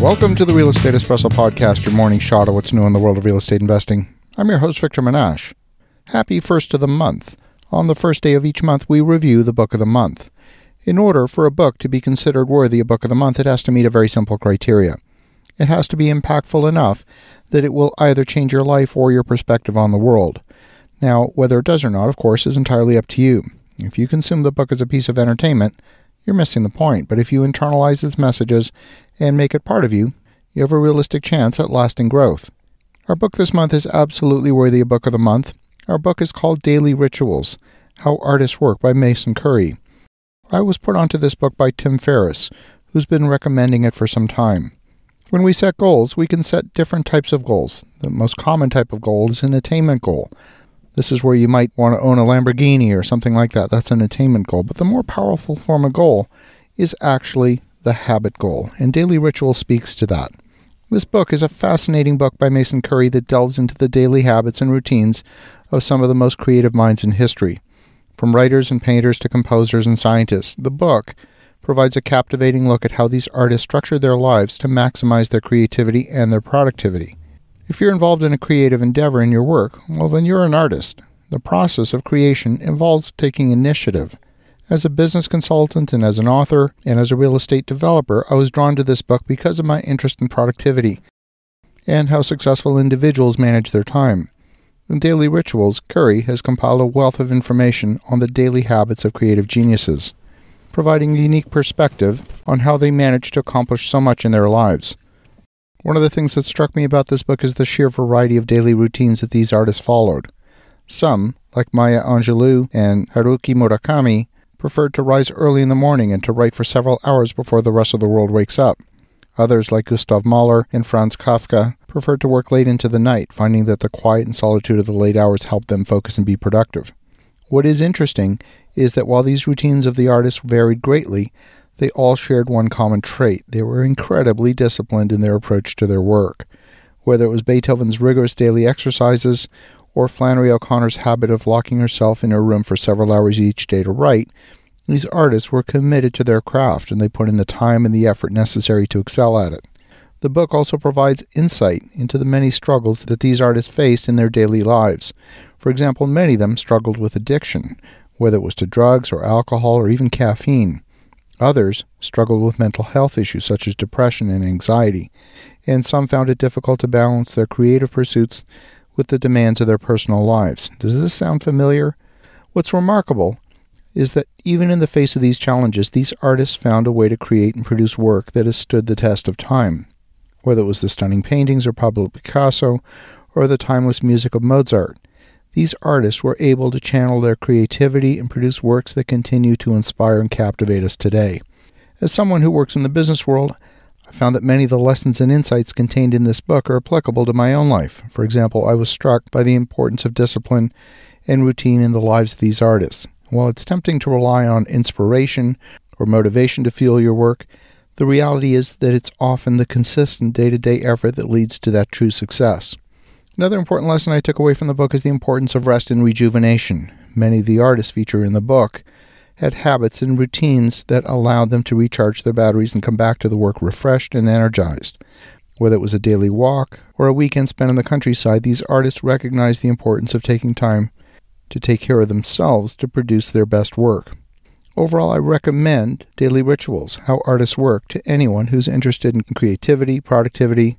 Welcome to the Real Estate Espresso Podcast, your morning shot of what's new in the world of real estate investing. I'm your host, Victor Menasce. Happy first of the month. On the first day of each month, we review the book of the month. In order for a book to be considered worthy a book of the month, it has to meet a very simple criteria. It has to be impactful enough that it will either change your life or your perspective on the world. Now, whether it does or not, of course, is entirely up to you. If you consume the book as a piece of entertainment, you're missing the point. But if you internalize its messages and make it part of you, you have a realistic chance at lasting growth. Our book this month is absolutely worthy a book of the month. Our book is called Daily Rituals How Artists Work by Mason Currey. I was put onto this book by Tim Ferriss, who's been recommending it for some time. When we set goals, we can set different types of goals. The most common type of goal is an attainment goal. This is where you might want to own a Lamborghini or something like that. That's an attainment goal. But the more powerful form of goal is actually the habit goal, and Daily Ritual speaks to that. This book is a fascinating book by Mason Currey that delves into the daily habits and routines of some of the most creative minds in history. From writers and painters to composers and scientists, the book provides a captivating look at how these artists structure their lives to maximize their creativity and their productivity. If you're involved in a creative endeavor in your work, well, then you're an artist. The process of creation involves taking initiative. As a business consultant and as an author and as a real estate developer, I was drawn to this book because of my interest in productivity and how successful individuals manage their time. In Daily Rituals, Currey has compiled a wealth of information on the daily habits of creative geniuses, providing a unique perspective on how they manage to accomplish so much in their lives. One of the things that struck me about this book is the sheer variety of daily routines that these artists followed. Some, like Maya Angelou and Haruki Murakami, preferred to rise early in the morning and to write for several hours before the rest of the world wakes up. Others, like Gustav Mahler and Franz Kafka, preferred to work late into the night, finding that the quiet and solitude of the late hours helped them focus and be productive. What is interesting is that while these routines of the artists varied greatly, they all shared one common trait. They were incredibly disciplined in their approach to their work. Whether it was Beethoven's rigorous daily exercises or Flannery O'Connor's habit of locking herself in her room for several hours each day to write, these artists were committed to their craft and they put in the time and the effort necessary to excel at it. The book also provides insight into the many struggles that these artists faced in their daily lives. For example, many of them struggled with addiction, whether it was to drugs or alcohol or even caffeine. Others struggled with mental health issues such as depression and anxiety, and some found it difficult to balance their creative pursuits with the demands of their personal lives. Does this sound familiar? What's remarkable is that even in the face of these challenges, these artists found a way to create and produce work that has stood the test of time. Whether it was the stunning paintings of Pablo Picasso or the timeless music of Mozart, these artists were able to channel their creativity and produce works that continue to inspire and captivate us today. As someone who works in the business world, I found that many of the lessons and insights contained in this book are applicable to my own life. For example, I was struck by the importance of discipline and routine in the lives of these artists. While it's tempting to rely on inspiration or motivation to fuel your work, the reality is that it's often the consistent day to day effort that leads to that true success. Another important lesson I took away from the book is the importance of rest and rejuvenation. Many of the artists featured in the book had habits and routines that allowed them to recharge their batteries and come back to the work refreshed and energized. Whether it was a daily walk or a weekend spent in the countryside, these artists recognized the importance of taking time to take care of themselves to produce their best work. Overall, I recommend Daily Rituals How Artists Work to anyone who's interested in creativity, productivity,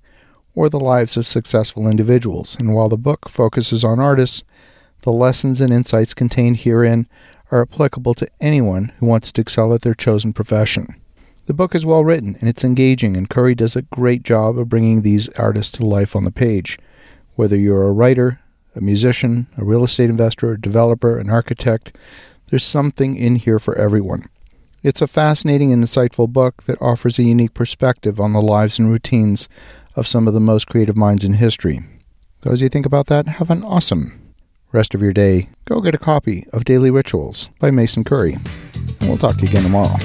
or the lives of successful individuals. And while the book focuses on artists, the lessons and insights contained herein are applicable to anyone who wants to excel at their chosen profession. The book is well written and it's engaging, and Currey does a great job of bringing these artists to life on the page. Whether you're a writer, a musician, a real estate investor, a developer, an architect, there's something in here for everyone. It's a fascinating and insightful book that offers a unique perspective on the lives and routines of some of the most creative minds in history. So, as you think about that, have an awesome rest of your day. Go get a copy of Daily Rituals by Mason Currey, And we'll talk to you again tomorrow.